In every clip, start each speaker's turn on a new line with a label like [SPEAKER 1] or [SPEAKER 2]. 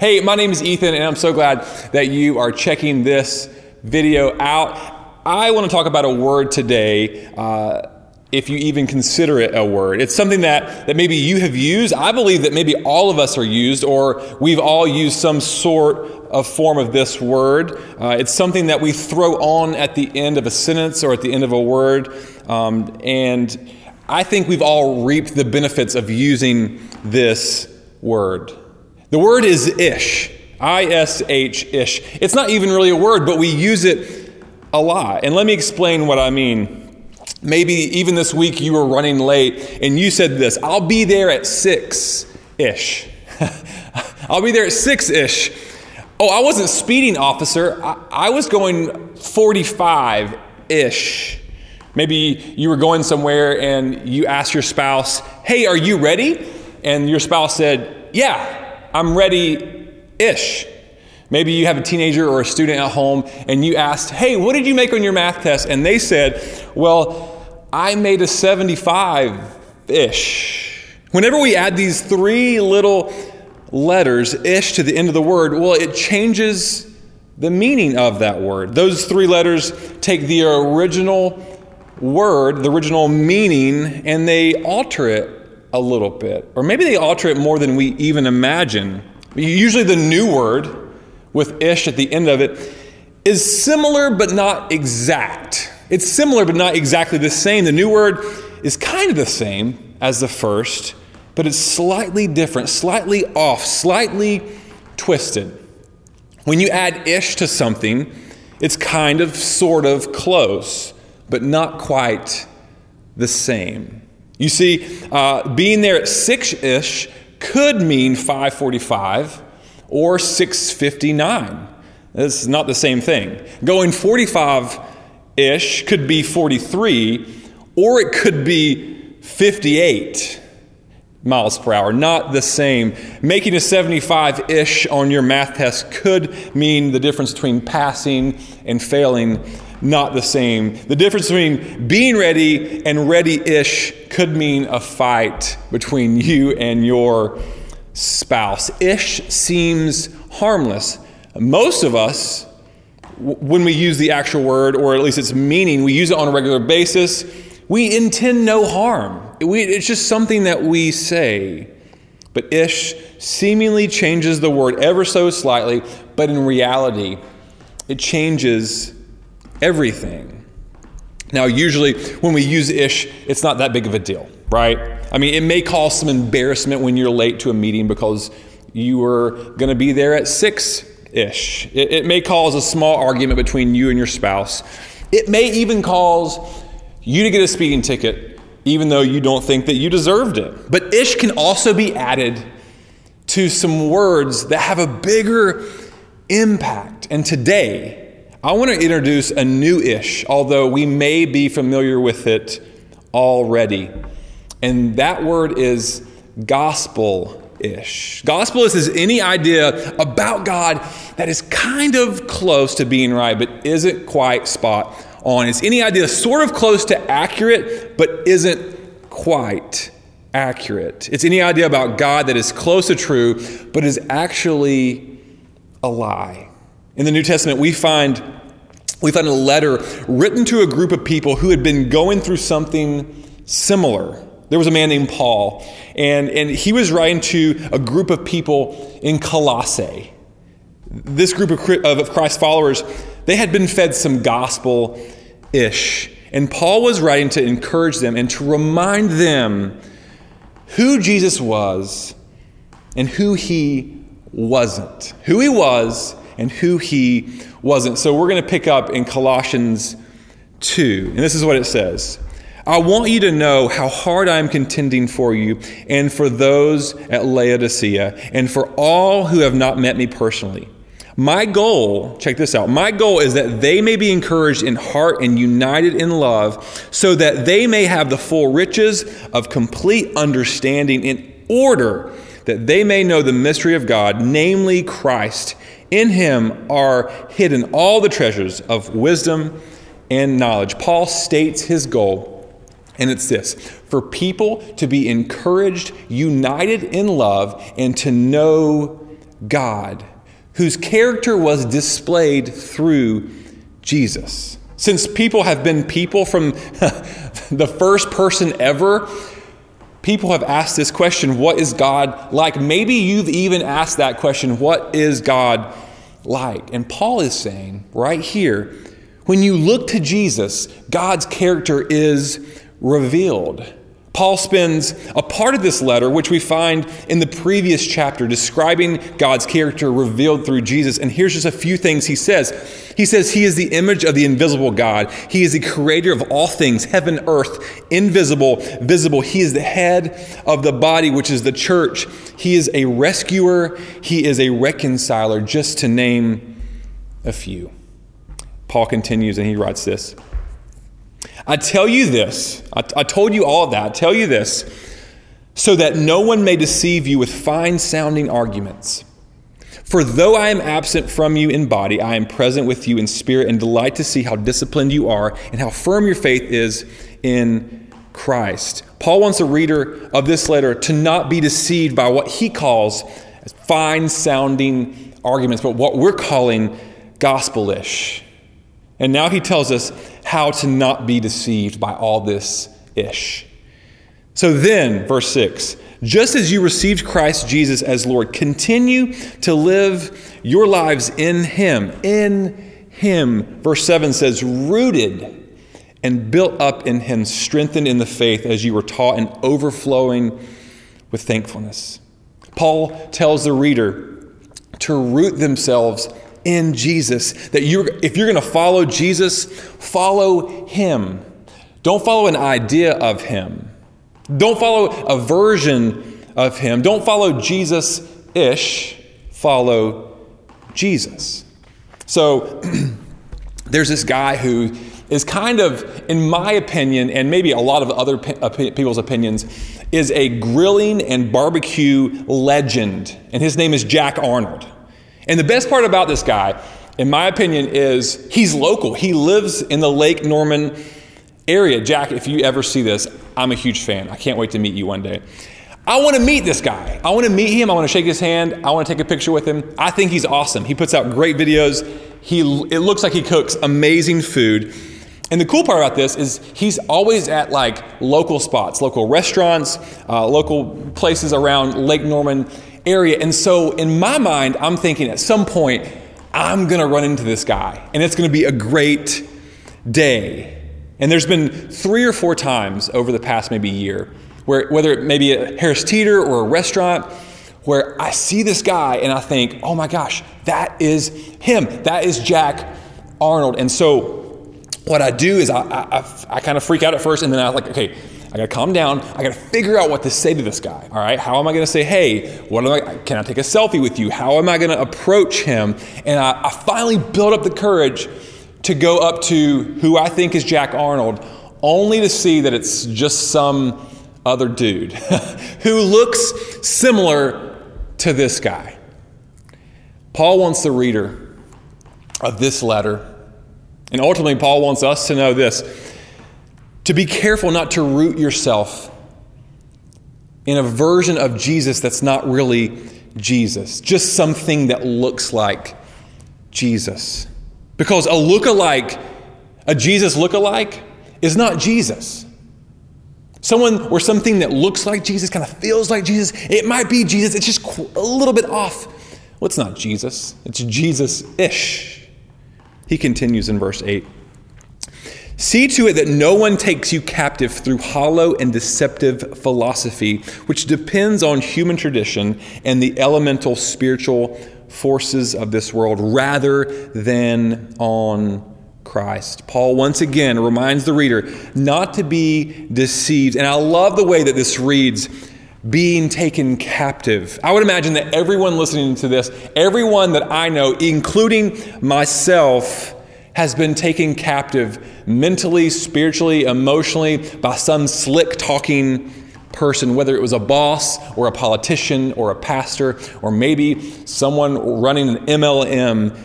[SPEAKER 1] Hey, my name is Ethan, and I'm so glad that you are checking this video out. I want to talk about a word today, uh, if you even consider it a word. It's something that, that maybe you have used. I believe that maybe all of us are used, or we've all used some sort of form of this word. Uh, it's something that we throw on at the end of a sentence or at the end of a word. Um, and I think we've all reaped the benefits of using this word. The word is ish, I S H ish. It's not even really a word, but we use it a lot. And let me explain what I mean. Maybe even this week you were running late and you said this I'll be there at six ish. I'll be there at six ish. Oh, I wasn't speeding, officer. I, I was going 45 ish. Maybe you were going somewhere and you asked your spouse, Hey, are you ready? And your spouse said, Yeah, I'm ready ish. Maybe you have a teenager or a student at home and you asked, Hey, what did you make on your math test? And they said, Well, I made a 75 ish. Whenever we add these three little letters, ish, to the end of the word, well, it changes the meaning of that word. Those three letters take the original word, the original meaning, and they alter it a little bit. Or maybe they alter it more than we even imagine. Usually the new word with ish at the end of it is similar but not exact. It's similar but not exactly the same. The new word is kind of the same as the first, but it's slightly different, slightly off, slightly twisted. When you add ish to something, it's kind of sort of close, but not quite the same. You see, uh, being there at six ish could mean 545 or 659. This is not the same thing. Going 45 ish could be 43, or it could be 58 miles per hour. Not the same. Making a 75 ish on your math test could mean the difference between passing and failing not the same. The difference between being ready and ready ish could mean a fight between you and your spouse. Ish seems harmless. Most of us, when we use the actual word, or at least its meaning, we use it on a regular basis, we intend no harm. We, it's just something that we say. But ish seemingly changes the word ever so slightly, but in reality, it changes everything. Now, usually when we use ish, it's not that big of a deal, right? I mean, it may cause some embarrassment when you're late to a meeting because you were going to be there at six ish. It, it, may cause a small argument between you and your spouse. It may even cause you to get a speeding ticket, even though you don't think that you deserved it. But ish can also be added to some words that have a bigger impact. And today, I want to introduce a new ish, although we may be familiar with it already. And that word is gospel ish. Gospel is any idea about God that is kind of close to being right, but isn't quite spot on. It's any idea sort of close to accurate, but isn't quite accurate. It's any idea about God that is close to true, but is actually a lie. In the New Testament, we find, we find a letter written to a group of people who had been going through something similar. There was a man named Paul, and, and he was writing to a group of people in Colossae. This group of, of Christ followers, they had been fed some gospel ish. And Paul was writing to encourage them and to remind them who Jesus was and who he wasn't. Who he was and who he wasn't. So we're going to pick up in Colossians 2. And this is what it says I want you to know how hard I am contending for you and for those at Laodicea and for all who have not met me personally. My goal, check this out, my goal is that they may be encouraged in heart and united in love, so that they may have the full riches of complete understanding in order that they may know the mystery of God, namely Christ. In him are hidden all the treasures of wisdom and knowledge. Paul states his goal, and it's this for people to be encouraged, united in love, and to know God whose character was displayed through Jesus. Since people have been people from the first person ever, people have asked this question what is God like? Maybe you've even asked that question what is God like? And Paul is saying right here when you look to Jesus, God's character is revealed. Paul spends a part of this letter, which we find in the previous chapter, describing God's character revealed through Jesus. And here's just a few things he says. He says, He is the image of the invisible God. He is the creator of all things, heaven, earth, invisible, visible. He is the head of the body, which is the church. He is a rescuer. He is a reconciler, just to name a few. Paul continues and he writes this. I tell you this, I, I told you all that, I tell you this, so that no one may deceive you with fine sounding arguments. For though I am absent from you in body, I am present with you in spirit and delight to see how disciplined you are and how firm your faith is in Christ. Paul wants a reader of this letter to not be deceived by what he calls fine sounding arguments, but what we're calling gospelish. And now he tells us how to not be deceived by all this ish. So then, verse 6 just as you received Christ Jesus as Lord, continue to live your lives in Him. In Him. Verse 7 says, rooted and built up in Him, strengthened in the faith as you were taught, and overflowing with thankfulness. Paul tells the reader to root themselves in Jesus. That you're, if you're going to follow Jesus, follow Him. Don't follow an idea of Him. Don't follow a version of Him. Don't follow Jesus ish. Follow Jesus. So there's this guy who is kind of, in my opinion, and maybe a lot of other uh, people's opinions, is a grilling and barbecue legend. And his name is Jack Arnold. And the best part about this guy, in my opinion, is he's local. He lives in the Lake Norman area. Jack, if you ever see this, I'm a huge fan. I can't wait to meet you one day. I want to meet this guy. I want to meet him. I want to shake his hand. I want to take a picture with him. I think he's awesome. He puts out great videos. He, it looks like he cooks amazing food. And the cool part about this is he's always at like local spots, local restaurants, uh, local places around Lake Norman area. And so in my mind, I'm thinking at some point, I'm going to run into this guy and it's going to be a great day. And there's been three or four times over the past maybe year where whether it may be a Harris Teeter or a restaurant where I see this guy and I think, oh my gosh, that is him. That is Jack Arnold. And so what I do is I, I, I kind of freak out at first and then I'm like, okay, I got to calm down. I got to figure out what to say to this guy. All right, how am I to say, hey, what am I? Can I take a selfie with you? How am I to approach him? And I, I finally built up the courage to go up to who I think is Jack Arnold, only to see that it's just some other dude who looks similar to this guy. Paul wants the reader of this letter, and ultimately, Paul wants us to know this to be careful not to root yourself in a version of Jesus that's not really Jesus, just something that looks like Jesus. Because a look-alike, a Jesus look-alike, is not Jesus. Someone or something that looks like Jesus, kind of feels like Jesus, it might be Jesus, it's just a little bit off. Well, it's not Jesus, it's Jesus ish. He continues in verse 8. See to it that no one takes you captive through hollow and deceptive philosophy, which depends on human tradition and the elemental spiritual forces of this world rather than on Christ. Paul once again reminds the reader not to be deceived. And I love the way that this reads being taken captive. I would imagine that everyone listening to this, everyone that I know, including myself, has been taken captive mentally, spiritually, emotionally by some slick talking person, whether it was a boss or a politician or a pastor or maybe someone running an MLM.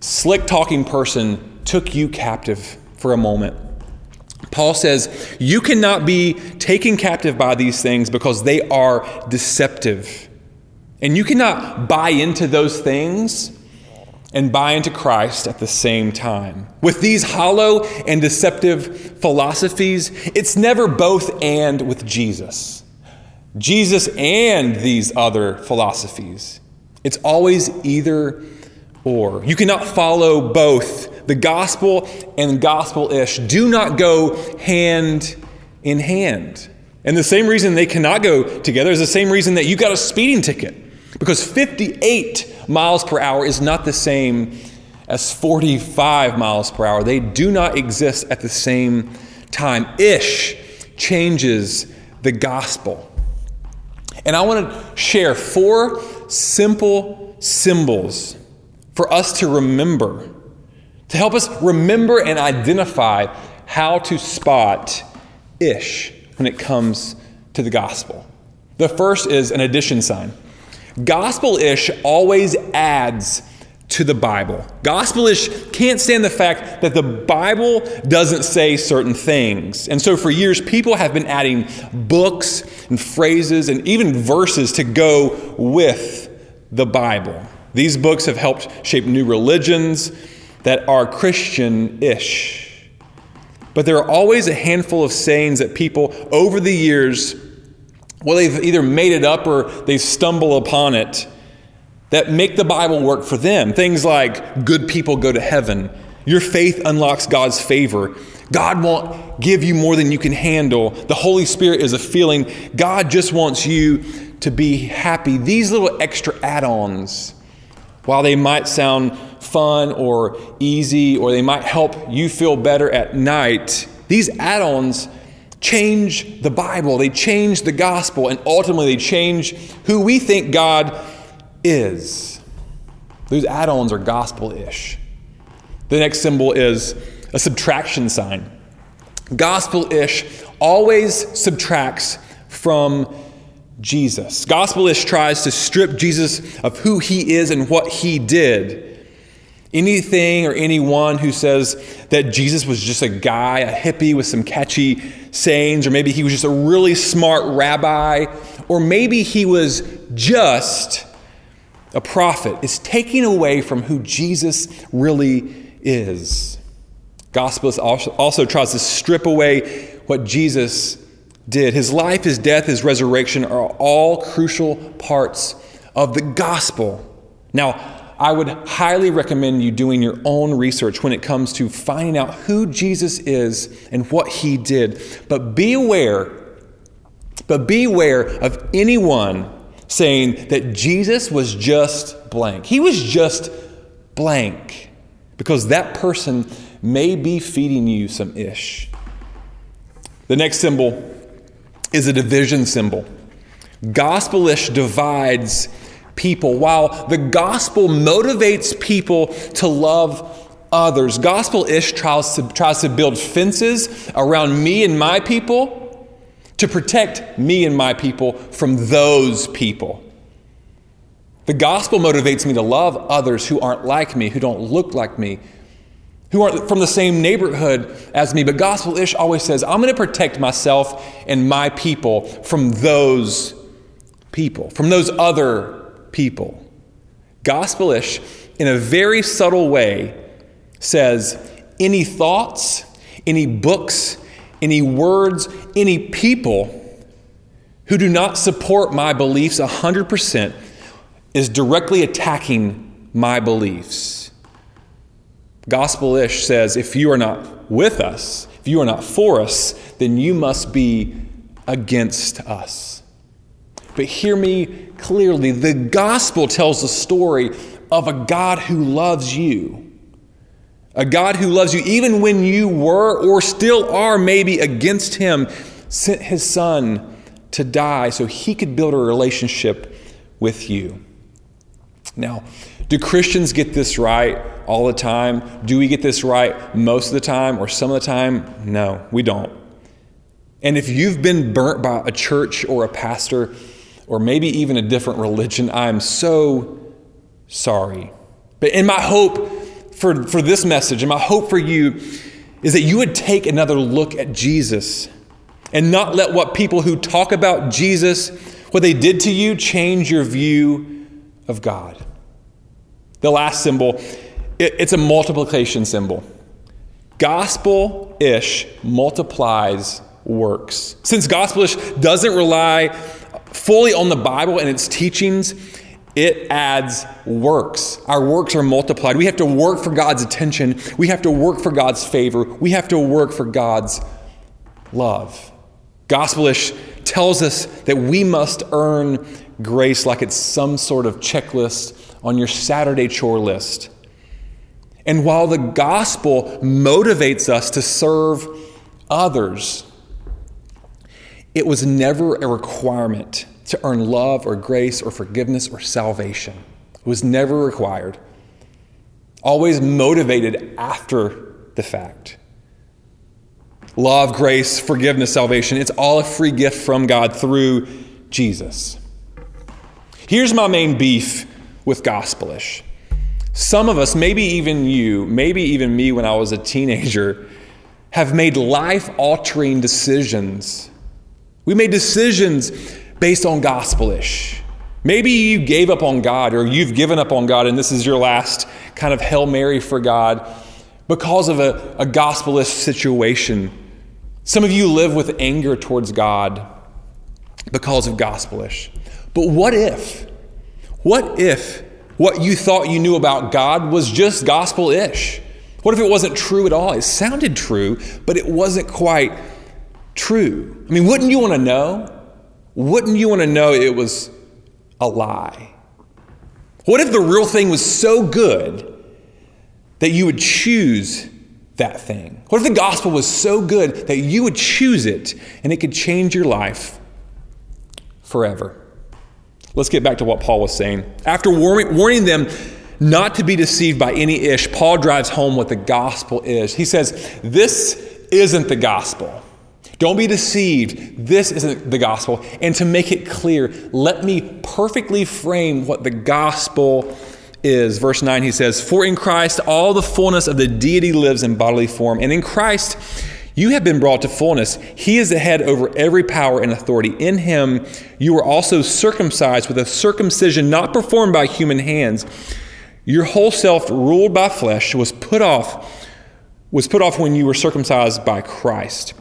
[SPEAKER 1] Slick talking person took you captive for a moment. Paul says, You cannot be taken captive by these things because they are deceptive. And you cannot buy into those things and buy into Christ at the same time. With these hollow and deceptive philosophies, it's never both and with Jesus. Jesus and these other philosophies. It's always either or. You cannot follow both the gospel and gospel ish do not go hand in hand. And the same reason they cannot go together is the same reason that you got a speeding ticket. Because 58 miles per hour is not the same as 45 miles per hour. They do not exist at the same time. Ish changes the gospel. And I want to share four simple symbols for us to remember to help us remember and identify how to spot ish when it comes to the gospel. The first is an addition sign. Gospel ish always adds to the Bible. Gospel ish can't stand the fact that the Bible doesn't say certain things. And so for years, people have been adding books and phrases and even verses to go with the Bible. These books have helped shape new religions that are Christian ish. But there are always a handful of sayings that people over the years, well, they've either made it up or they stumble upon it that make the Bible work for them. Things like, good people go to heaven, your faith unlocks God's favor. God won't give you more than you can handle. The Holy Spirit is a feeling. God just wants you to be happy. These little extra add ons, while they might sound fun or easy, or they might help you feel better at night, these add ons change the Bible, they change the gospel, and ultimately they change who we think God is. Those add ons are gospel ish. The next symbol is a subtraction sign. Gospel ish always subtracts from Jesus. Gospel ish tries to strip Jesus of who he is and what he did. Anything or anyone who says that Jesus was just a guy, a hippie with some catchy sayings, or maybe he was just a really smart rabbi, or maybe he was just a prophet, is taking away from who Jesus really is. Gospel also, also tries to strip away what Jesus did. His life, his death, his resurrection are all crucial parts of the gospel. Now, I would highly recommend you doing your own research when it comes to finding out who Jesus is and what he did. But be aware, but beware of anyone saying that Jesus was just blank. He was just blank because that person may be feeding you some ish. The next symbol is a division symbol. Gospelish divides people. While the gospel motivates people to love others, gospel ish tries to, tries to build fences around me and my people to protect me and my people from those people. The gospel motivates me to love others who aren't like me, who don't look like me, who aren't from the same neighborhood as me. But gospel ish always says, I'm going to protect myself and my people from those people, from those other people. Gospelish, in a very subtle way, says any thoughts, any books, any words, any people who do not support my beliefs 100% is directly attacking my beliefs. Gospelish says if you are not with us, if you are not for us, then you must be against us. But hear me clearly the gospel tells the story of a God who loves you. A God who loves you even when you were or still are maybe against him, sent his son to die so he could build a relationship with you. Now, do Christians get this right all the time? Do we get this right most of the time or some of the time? No, we don't. And if you've been burnt by a church or a pastor, or maybe even a different religion, I'm so sorry. But in my hope for, for this message, and my hope for you is that you would take another look at Jesus and not let what people who talk about Jesus, what they did to you, change your view of God. The last symbol, it, it's a multiplication symbol. Gospel ish multiplies works. Since gospel ish doesn't rely fully on the Bible and its teachings, it adds works. Our works are multiplied. We have to work for God's attention. We have to work for God's favor. We have to work for God's love. Gospelish tells us that we must earn grace like it's some sort of checklist on your Saturday chore list. And while the gospel motivates us to serve others, it was never a requirement to earn love or grace or forgiveness or salvation. It was never required. Always motivated after the fact. Love, grace, forgiveness, salvation, it's all a free gift from God through Jesus. Here's my main beef with gospelish. Some of us, maybe even you, maybe even me when I was a teenager, have made life altering decisions we made decisions based on gospelish. Maybe you gave up on God or you've given up on God and this is your last kind of Hail Mary for God because of a, a gospelish situation. Some of you live with anger towards God because of gospelish. But what if? What if what you thought you knew about God was just gospel ish? What if it wasn't true at all? It sounded true, but it wasn't quite true? I mean, wouldn't you want to know? Wouldn't you want to know it was a lie? What if the real thing was so good that you would choose that thing? What if the gospel was so good that you would choose it and it could change your life forever? Let's get back to what Paul was saying. After warning them not to be deceived by any ish, Paul drives home what the gospel is. He says, This isn't the gospel. Don't be deceived. This isn't the gospel. And to make it clear, let me perfectly frame what the gospel is. Verse 9, he says, For in Christ all the fullness of the deity lives in bodily form. And in Christ, you have been brought to fullness. He is the head over every power and authority. In him, you were also circumcised with a circumcision not performed by human hands. Your whole self, ruled by flesh, was put off, was put off when you were circumcised by Christ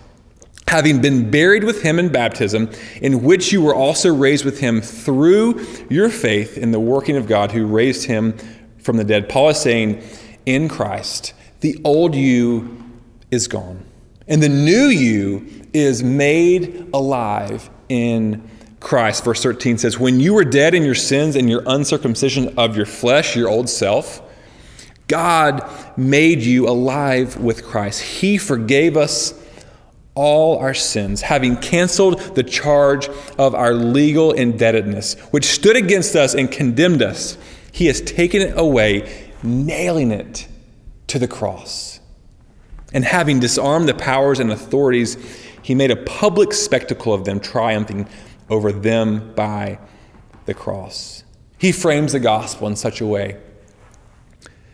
[SPEAKER 1] having been buried with him in baptism, in which you were also raised with him through your faith in the working of God who raised him from the dead. Paul is saying, in Christ, the old you is gone, and the new you is made alive in Christ. Verse 13 says, When you were dead in your sins and your uncircumcision of your flesh, your old self, God made you alive with Christ. He forgave us all our sins, having canceled the charge of our legal indebtedness, which stood against us and condemned us. He has taken it away, nailing it to the cross. And having disarmed the powers and authorities, he made a public spectacle of them, triumphing over them by the cross. He frames the gospel in such a way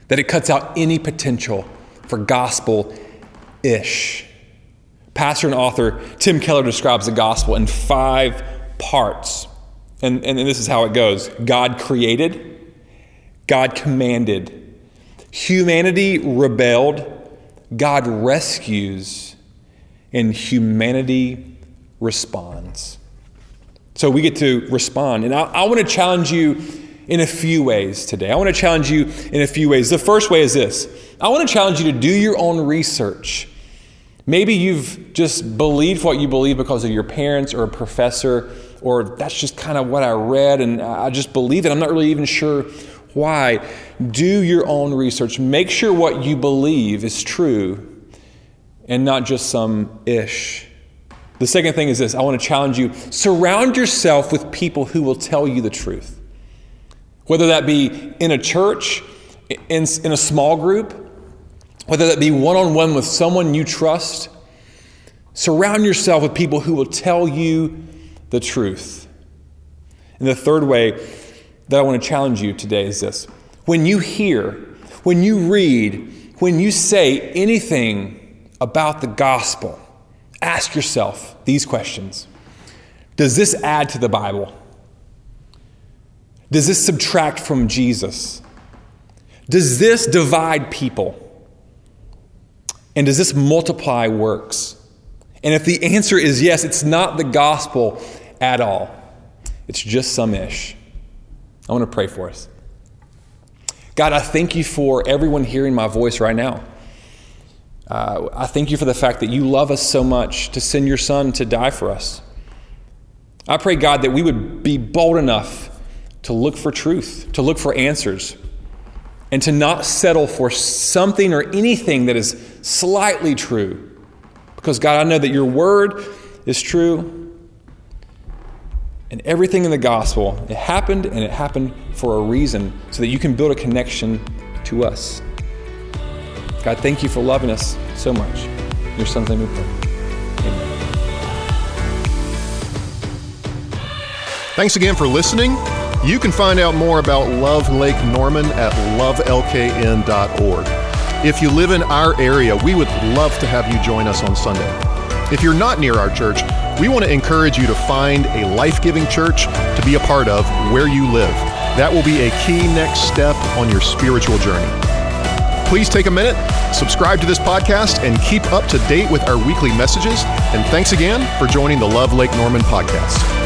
[SPEAKER 1] that it cuts out any potential for gospel ish pastor and author Tim Keller describes the gospel in five parts. And, and, and this is how it goes God created, God commanded, humanity rebelled, God rescues, and humanity responds. So we get to respond. And I, I want to challenge you in a few ways today. I want to challenge you in a few ways. The first way is this I want to challenge you to do your own research. Maybe you've just believed what you believe because of your parents or a professor, or that's just kind of what I read and I just believe it. I'm not really even sure why. Do your own research. Make sure what you believe is true and not just some ish. The second thing is this I want to challenge you surround yourself with people who will tell you the truth. Whether that be in a church, in, in a small group, whether that be one on one with someone you trust, surround yourself with people who will tell you the truth. And the third way that I want to challenge you today is this when you hear, when you read, when you say anything about the gospel, ask yourself these questions Does this add to the Bible? Does this subtract from Jesus? Does this divide people? And does this multiply works? And if the answer is yes, it's not the gospel at all, it's just some ish. I want to pray for us. God, I thank you for everyone hearing my voice right now. Uh, I thank you for the fact that you love us so much to send your son to die for us. I pray, God, that we would be bold enough to look for truth, to look for answers, and to not settle for something or anything that is slightly true. Because, God, I know that your word is true. And everything in the gospel, it happened and it happened for a reason so that you can build a connection to us. God, thank you for loving us so much. Your son's name we.
[SPEAKER 2] Thanks again for listening. You can find out more about Love Lake Norman at lovelkn.org. If you live in our area, we would love to have you join us on Sunday. If you're not near our church, we want to encourage you to find a life giving church to be a part of where you live. That will be a key next step on your spiritual journey. Please take a minute, subscribe to this podcast, and keep up to date with our weekly messages. And thanks again for joining the Love Lake Norman podcast.